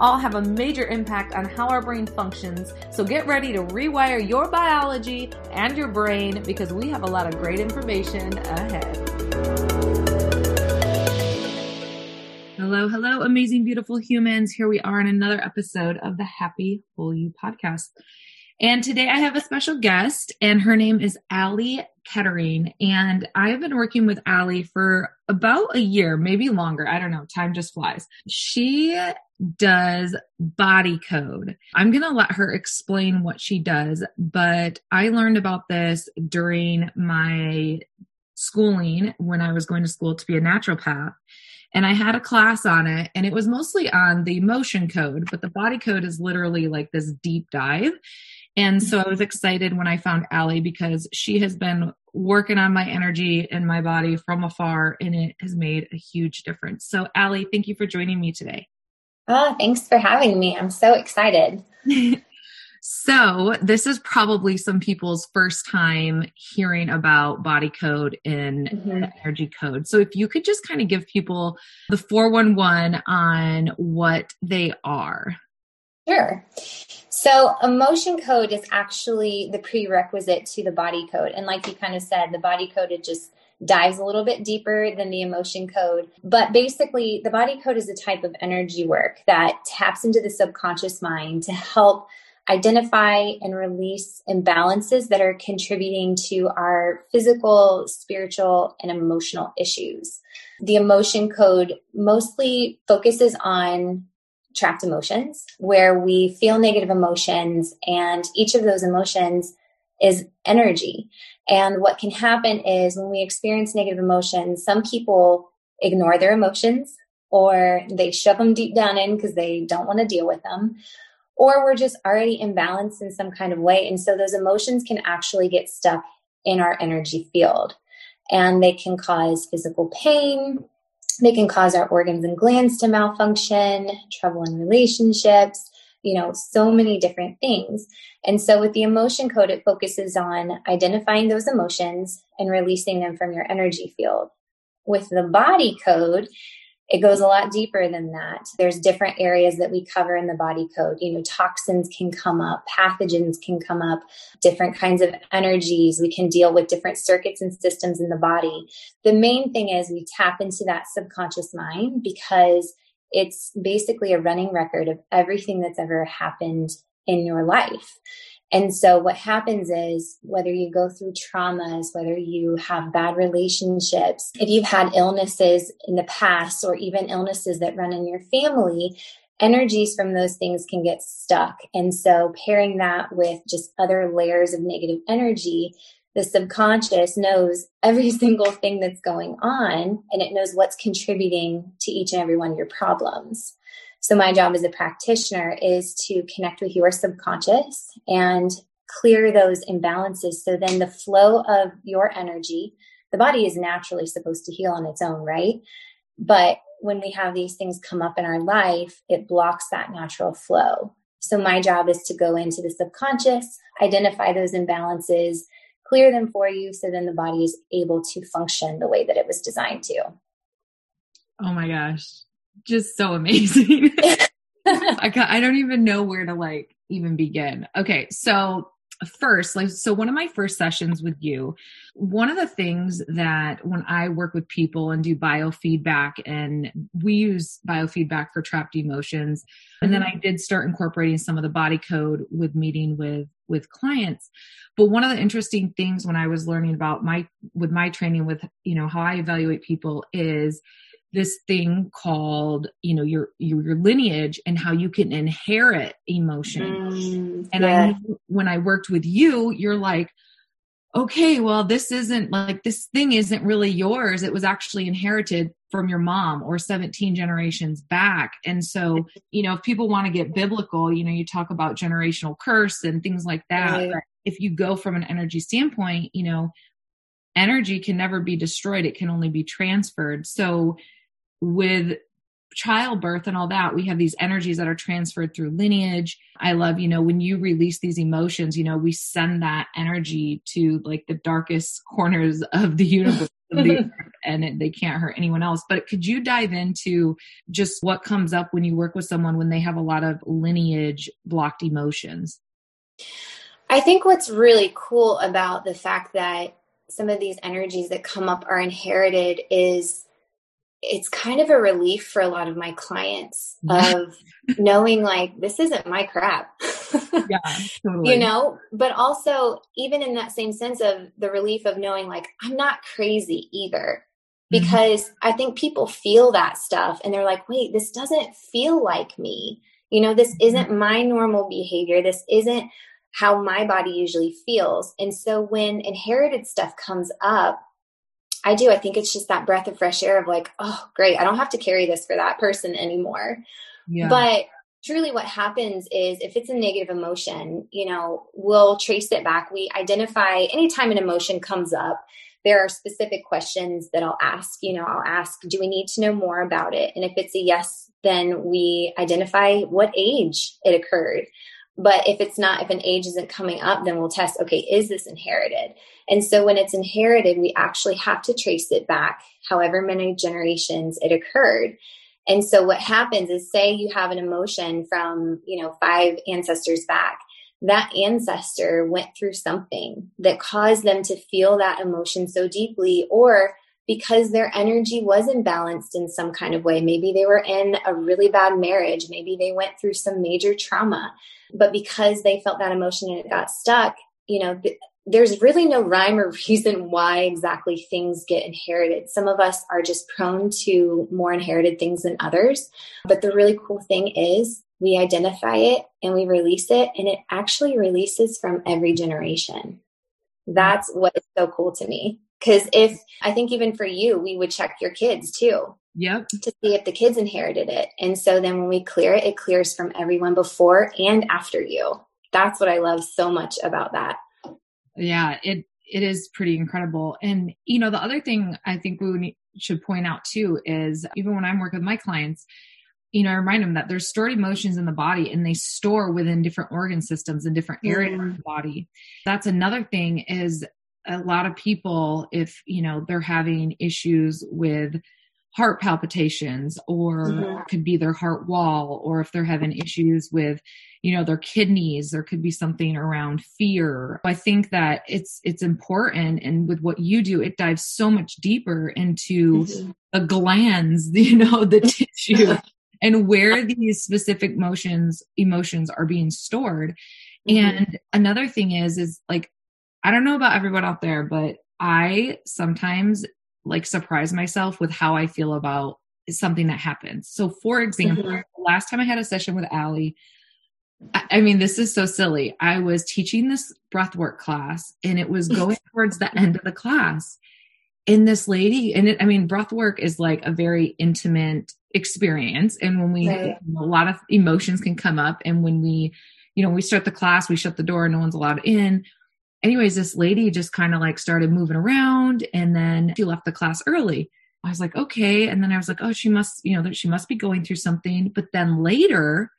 all have a major impact on how our brain functions. So get ready to rewire your biology and your brain because we have a lot of great information ahead. Hello, hello, amazing, beautiful humans. Here we are in another episode of the Happy Whole You podcast. And today I have a special guest, and her name is Allie Kettering. And I've been working with Allie for about a year, maybe longer. I don't know. Time just flies. She does body code. I'm going to let her explain what she does, but I learned about this during my schooling when I was going to school to be a naturopath. And I had a class on it, and it was mostly on the emotion code, but the body code is literally like this deep dive. And so I was excited when I found Allie because she has been working on my energy and my body from afar, and it has made a huge difference. So, Allie, thank you for joining me today. Oh, thanks for having me. I'm so excited. so, this is probably some people's first time hearing about body code and mm-hmm. energy code. So, if you could just kind of give people the 411 on what they are. Sure. So, emotion code is actually the prerequisite to the body code. And, like you kind of said, the body code is just dives a little bit deeper than the emotion code. But basically, the body code is a type of energy work that taps into the subconscious mind to help identify and release imbalances that are contributing to our physical, spiritual, and emotional issues. The emotion code mostly focuses on trapped emotions where we feel negative emotions and each of those emotions is energy. And what can happen is when we experience negative emotions, some people ignore their emotions or they shove them deep down in because they don't want to deal with them. Or we're just already imbalanced in some kind of way. And so those emotions can actually get stuck in our energy field and they can cause physical pain. They can cause our organs and glands to malfunction, trouble in relationships, you know, so many different things. And so with the emotion code, it focuses on identifying those emotions and releasing them from your energy field. With the body code, it goes a lot deeper than that. There's different areas that we cover in the body code. You know, toxins can come up, pathogens can come up, different kinds of energies. We can deal with different circuits and systems in the body. The main thing is we tap into that subconscious mind because it's basically a running record of everything that's ever happened in your life. And so what happens is whether you go through traumas, whether you have bad relationships, if you've had illnesses in the past or even illnesses that run in your family, energies from those things can get stuck. And so pairing that with just other layers of negative energy the subconscious knows every single thing that's going on and it knows what's contributing to each and every one of your problems. So my job as a practitioner is to connect with your subconscious and clear those imbalances. So then the flow of your energy, the body is naturally supposed to heal on its own, right? But when we have these things come up in our life, it blocks that natural flow. So my job is to go into the subconscious, identify those imbalances, clear them for you so then the body is able to function the way that it was designed to. Oh my gosh. Just so amazing. I, I don't even know where to like even begin. Okay. So first like so one of my first sessions with you one of the things that when i work with people and do biofeedback and we use biofeedback for trapped emotions and then mm-hmm. i did start incorporating some of the body code with meeting with with clients but one of the interesting things when i was learning about my with my training with you know how i evaluate people is this thing called you know your your, your lineage and how you can inherit emotion mm, and yeah. i when i worked with you you're like okay well this isn't like this thing isn't really yours. It was actually inherited from your mom or 17 generations back. And so you know if people want to get biblical you know you talk about generational curse and things like that if you go from an energy standpoint, you know, energy can never be destroyed, it can only be transferred. So, with childbirth and all that, we have these energies that are transferred through lineage. I love, you know, when you release these emotions, you know, we send that energy to like the darkest corners of the universe. and it, they can't hurt anyone else. But could you dive into just what comes up when you work with someone when they have a lot of lineage blocked emotions? I think what's really cool about the fact that some of these energies that come up are inherited is it's kind of a relief for a lot of my clients of knowing like this isn't my crap. yeah, totally. You know, but also even in that same sense of the relief of knowing like I'm not crazy either. Mm-hmm. Because mm-hmm. I think people feel that stuff and they're like, wait, this doesn't feel like me. You know, this mm-hmm. isn't my normal behavior. This isn't how my body usually feels. And so when inherited stuff comes up, I do. I think it's just that breath of fresh air of like, oh, great. I don't have to carry this for that person anymore. Yeah. But truly what happens is if it's a negative emotion, you know, we'll trace it back. We identify anytime an emotion comes up, there are specific questions that I'll ask. You know, I'll ask, do we need to know more about it? And if it's a yes, then we identify what age it occurred. But if it's not, if an age isn't coming up, then we'll test, okay, is this inherited? And so when it's inherited, we actually have to trace it back however many generations it occurred. And so what happens is say you have an emotion from, you know, five ancestors back. That ancestor went through something that caused them to feel that emotion so deeply or because their energy was imbalanced in some kind of way. Maybe they were in a really bad marriage. Maybe they went through some major trauma. But because they felt that emotion and it got stuck, you know, th- there's really no rhyme or reason why exactly things get inherited. Some of us are just prone to more inherited things than others. But the really cool thing is we identify it and we release it, and it actually releases from every generation. That's what is so cool to me. Because if I think even for you, we would check your kids too. Yep. To see if the kids inherited it. And so then when we clear it, it clears from everyone before and after you. That's what I love so much about that. Yeah, it it is pretty incredible. And you know, the other thing I think we should point out too is even when I'm working with my clients, you know, I remind them that there's stored emotions in the body and they store within different organ systems and different areas mm. of the body. That's another thing is a lot of people, if, you know, they're having issues with heart palpitations or mm-hmm. could be their heart wall or if they're having issues with you know their kidneys there could be something around fear i think that it's it's important and with what you do it dives so much deeper into mm-hmm. the glands you know the tissue and where these specific motions emotions are being stored mm-hmm. and another thing is is like i don't know about everyone out there but i sometimes like surprise myself with how I feel about something that happens. So, for example, mm-hmm. last time I had a session with Allie, I, I mean, this is so silly. I was teaching this breathwork class and it was going towards the end of the class. And this lady, and it, I mean, breathwork is like a very intimate experience. And when we, right. a lot of emotions can come up. And when we, you know, we start the class, we shut the door, no one's allowed in anyways, this lady just kind of like started moving around and then she left the class early. I was like, okay. And then I was like, oh, she must, you know, she must be going through something. But then later,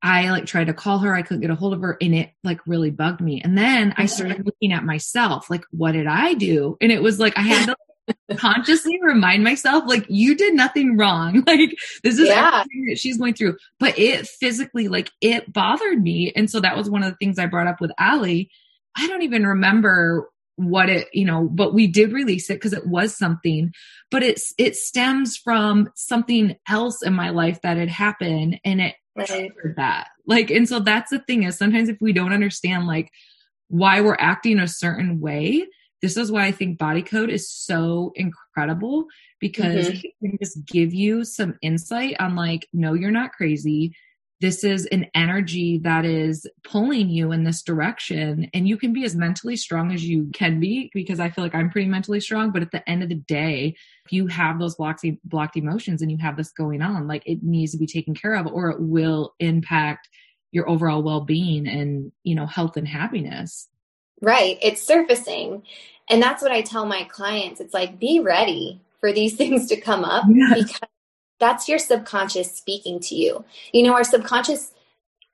I like tried to call her. I couldn't get a hold of her and it like really bugged me. And then I started looking at myself, like, what did I do? And it was like, I had to consciously remind myself, like, you did nothing wrong. Like, this is yeah. everything that she's going through. But it physically, like, it bothered me. And so that was one of the things I brought up with Allie I don't even remember what it you know but we did release it because it was something but it's it stems from something else in my life that had happened and it right. that like and so that's the thing is sometimes if we don't understand like why we're acting a certain way this is why i think body code is so incredible because mm-hmm. it can just give you some insight on like no you're not crazy this is an energy that is pulling you in this direction and you can be as mentally strong as you can be because i feel like i'm pretty mentally strong but at the end of the day if you have those blocked, blocked emotions and you have this going on like it needs to be taken care of or it will impact your overall well-being and you know health and happiness Right. It's surfacing. And that's what I tell my clients. It's like, be ready for these things to come up yes. because that's your subconscious speaking to you. You know, our subconscious,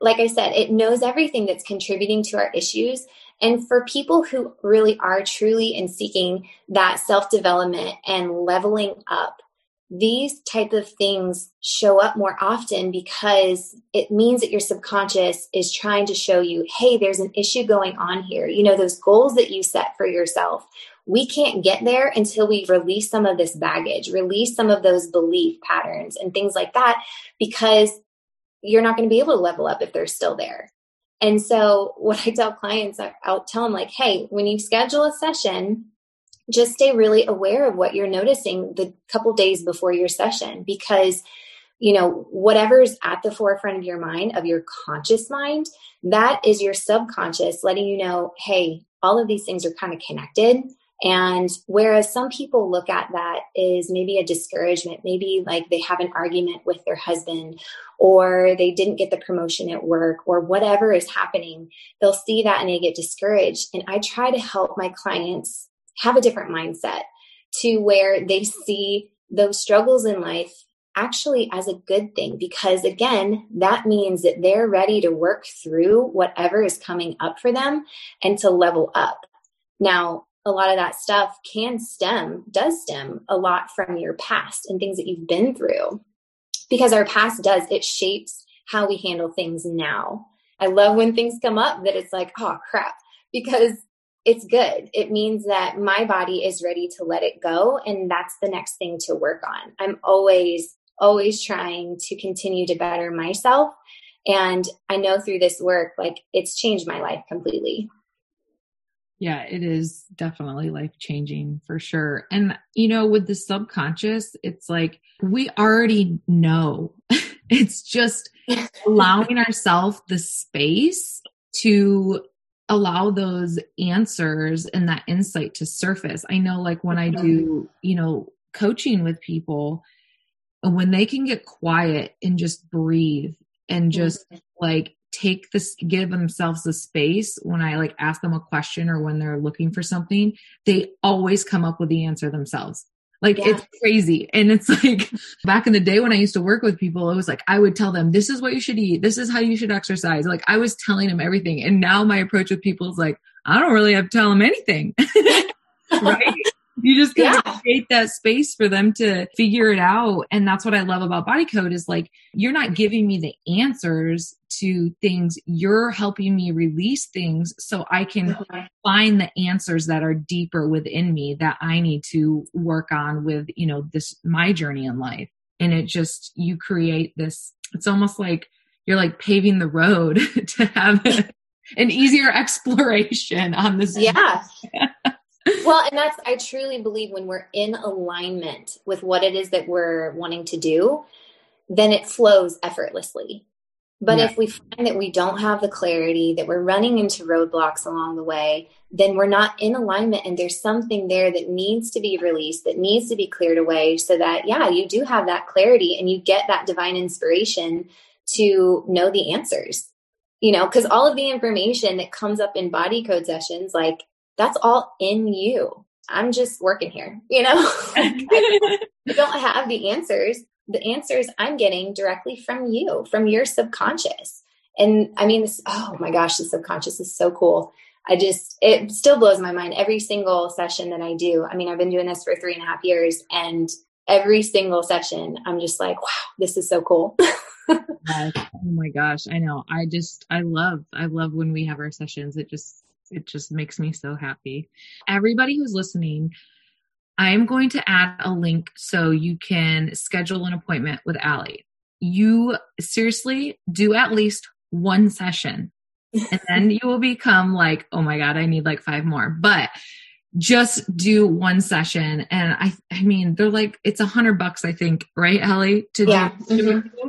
like I said, it knows everything that's contributing to our issues. And for people who really are truly in seeking that self development and leveling up, these type of things show up more often because it means that your subconscious is trying to show you hey there's an issue going on here you know those goals that you set for yourself we can't get there until we release some of this baggage release some of those belief patterns and things like that because you're not going to be able to level up if they're still there. And so what i tell clients i'll tell them like hey when you schedule a session just stay really aware of what you're noticing the couple days before your session because you know whatever's at the forefront of your mind of your conscious mind that is your subconscious letting you know hey all of these things are kind of connected and whereas some people look at that is maybe a discouragement maybe like they have an argument with their husband or they didn't get the promotion at work or whatever is happening they'll see that and they get discouraged. And i try to help my clients have a different mindset to where they see those struggles in life actually as a good thing because again that means that they're ready to work through whatever is coming up for them and to level up. Now a lot of that stuff can stem does stem a lot from your past and things that you've been through because our past does it shapes how we handle things now i love when things come up that it's like oh crap because it's good. It means that my body is ready to let it go. And that's the next thing to work on. I'm always, always trying to continue to better myself. And I know through this work, like it's changed my life completely. Yeah, it is definitely life changing for sure. And, you know, with the subconscious, it's like we already know. it's just allowing ourselves the space to allow those answers and that insight to surface. I know like when I mm-hmm. do, you know, coaching with people, when they can get quiet and just breathe and mm-hmm. just like take this give themselves the space when i like ask them a question or when they're looking for something they always come up with the answer themselves like yeah. it's crazy. And it's like back in the day when I used to work with people, it was like I would tell them, this is what you should eat. This is how you should exercise. Like I was telling them everything. And now my approach with people is like, I don't really have to tell them anything. right? You just yeah. create that space for them to figure it out. And that's what i love about body code is like you're not giving me the answers to things. You're helping me release things so i can find the answers that are deeper within me that i need to work on with you know this my journey in life. And it just you create this it's almost like you're like paving the road to have an easier exploration on this yeah well, and that's, I truly believe when we're in alignment with what it is that we're wanting to do, then it flows effortlessly. But yeah. if we find that we don't have the clarity, that we're running into roadblocks along the way, then we're not in alignment and there's something there that needs to be released, that needs to be cleared away so that, yeah, you do have that clarity and you get that divine inspiration to know the answers. You know, because all of the information that comes up in body code sessions, like that's all in you. I'm just working here, you know? I don't have the answers. The answers I'm getting directly from you, from your subconscious. And I mean, this, oh my gosh, the subconscious is so cool. I just, it still blows my mind every single session that I do. I mean, I've been doing this for three and a half years, and every single session, I'm just like, wow, this is so cool. Oh my gosh, I know. I just, I love, I love when we have our sessions. It just, it just makes me so happy. Everybody who's listening, I'm going to add a link so you can schedule an appointment with Allie. You seriously do at least one session and then you will become like, oh my God, I need like five more. But just do one session. And I, I mean, they're like, it's a hundred bucks, I think, right, Allie? To yeah. do. Mm-hmm.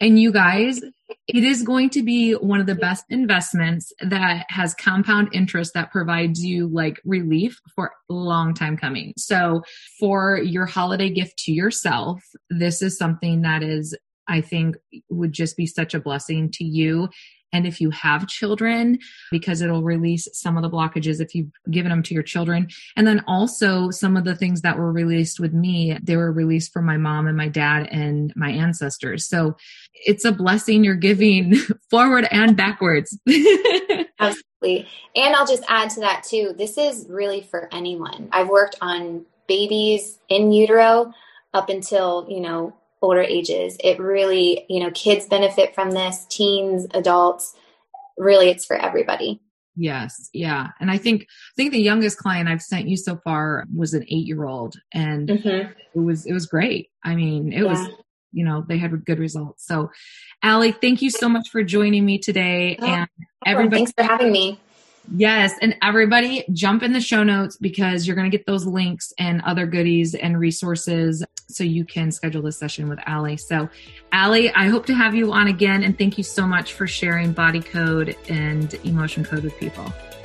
And you guys, it is going to be one of the best investments that has compound interest that provides you like relief for a long time coming. So for your holiday gift to yourself, this is something that is I think would just be such a blessing to you and if you have children, because it'll release some of the blockages if you've given them to your children. And then also some of the things that were released with me, they were released for my mom and my dad and my ancestors. So it's a blessing you're giving forward and backwards. Absolutely. And I'll just add to that too. This is really for anyone. I've worked on babies in utero up until, you know, older ages. It really, you know, kids benefit from this, teens, adults. Really, it's for everybody. Yes, yeah. And I think I think the youngest client I've sent you so far was an 8-year-old and mm-hmm. it was it was great. I mean, it yeah. was you know, they had good results. So, Allie, thank you so much for joining me today oh, and everybody Thanks for having me. Yes. And everybody jump in the show notes because you're going to get those links and other goodies and resources so you can schedule this session with Allie. So, Allie, I hope to have you on again. And thank you so much for sharing body code and emotion code with people.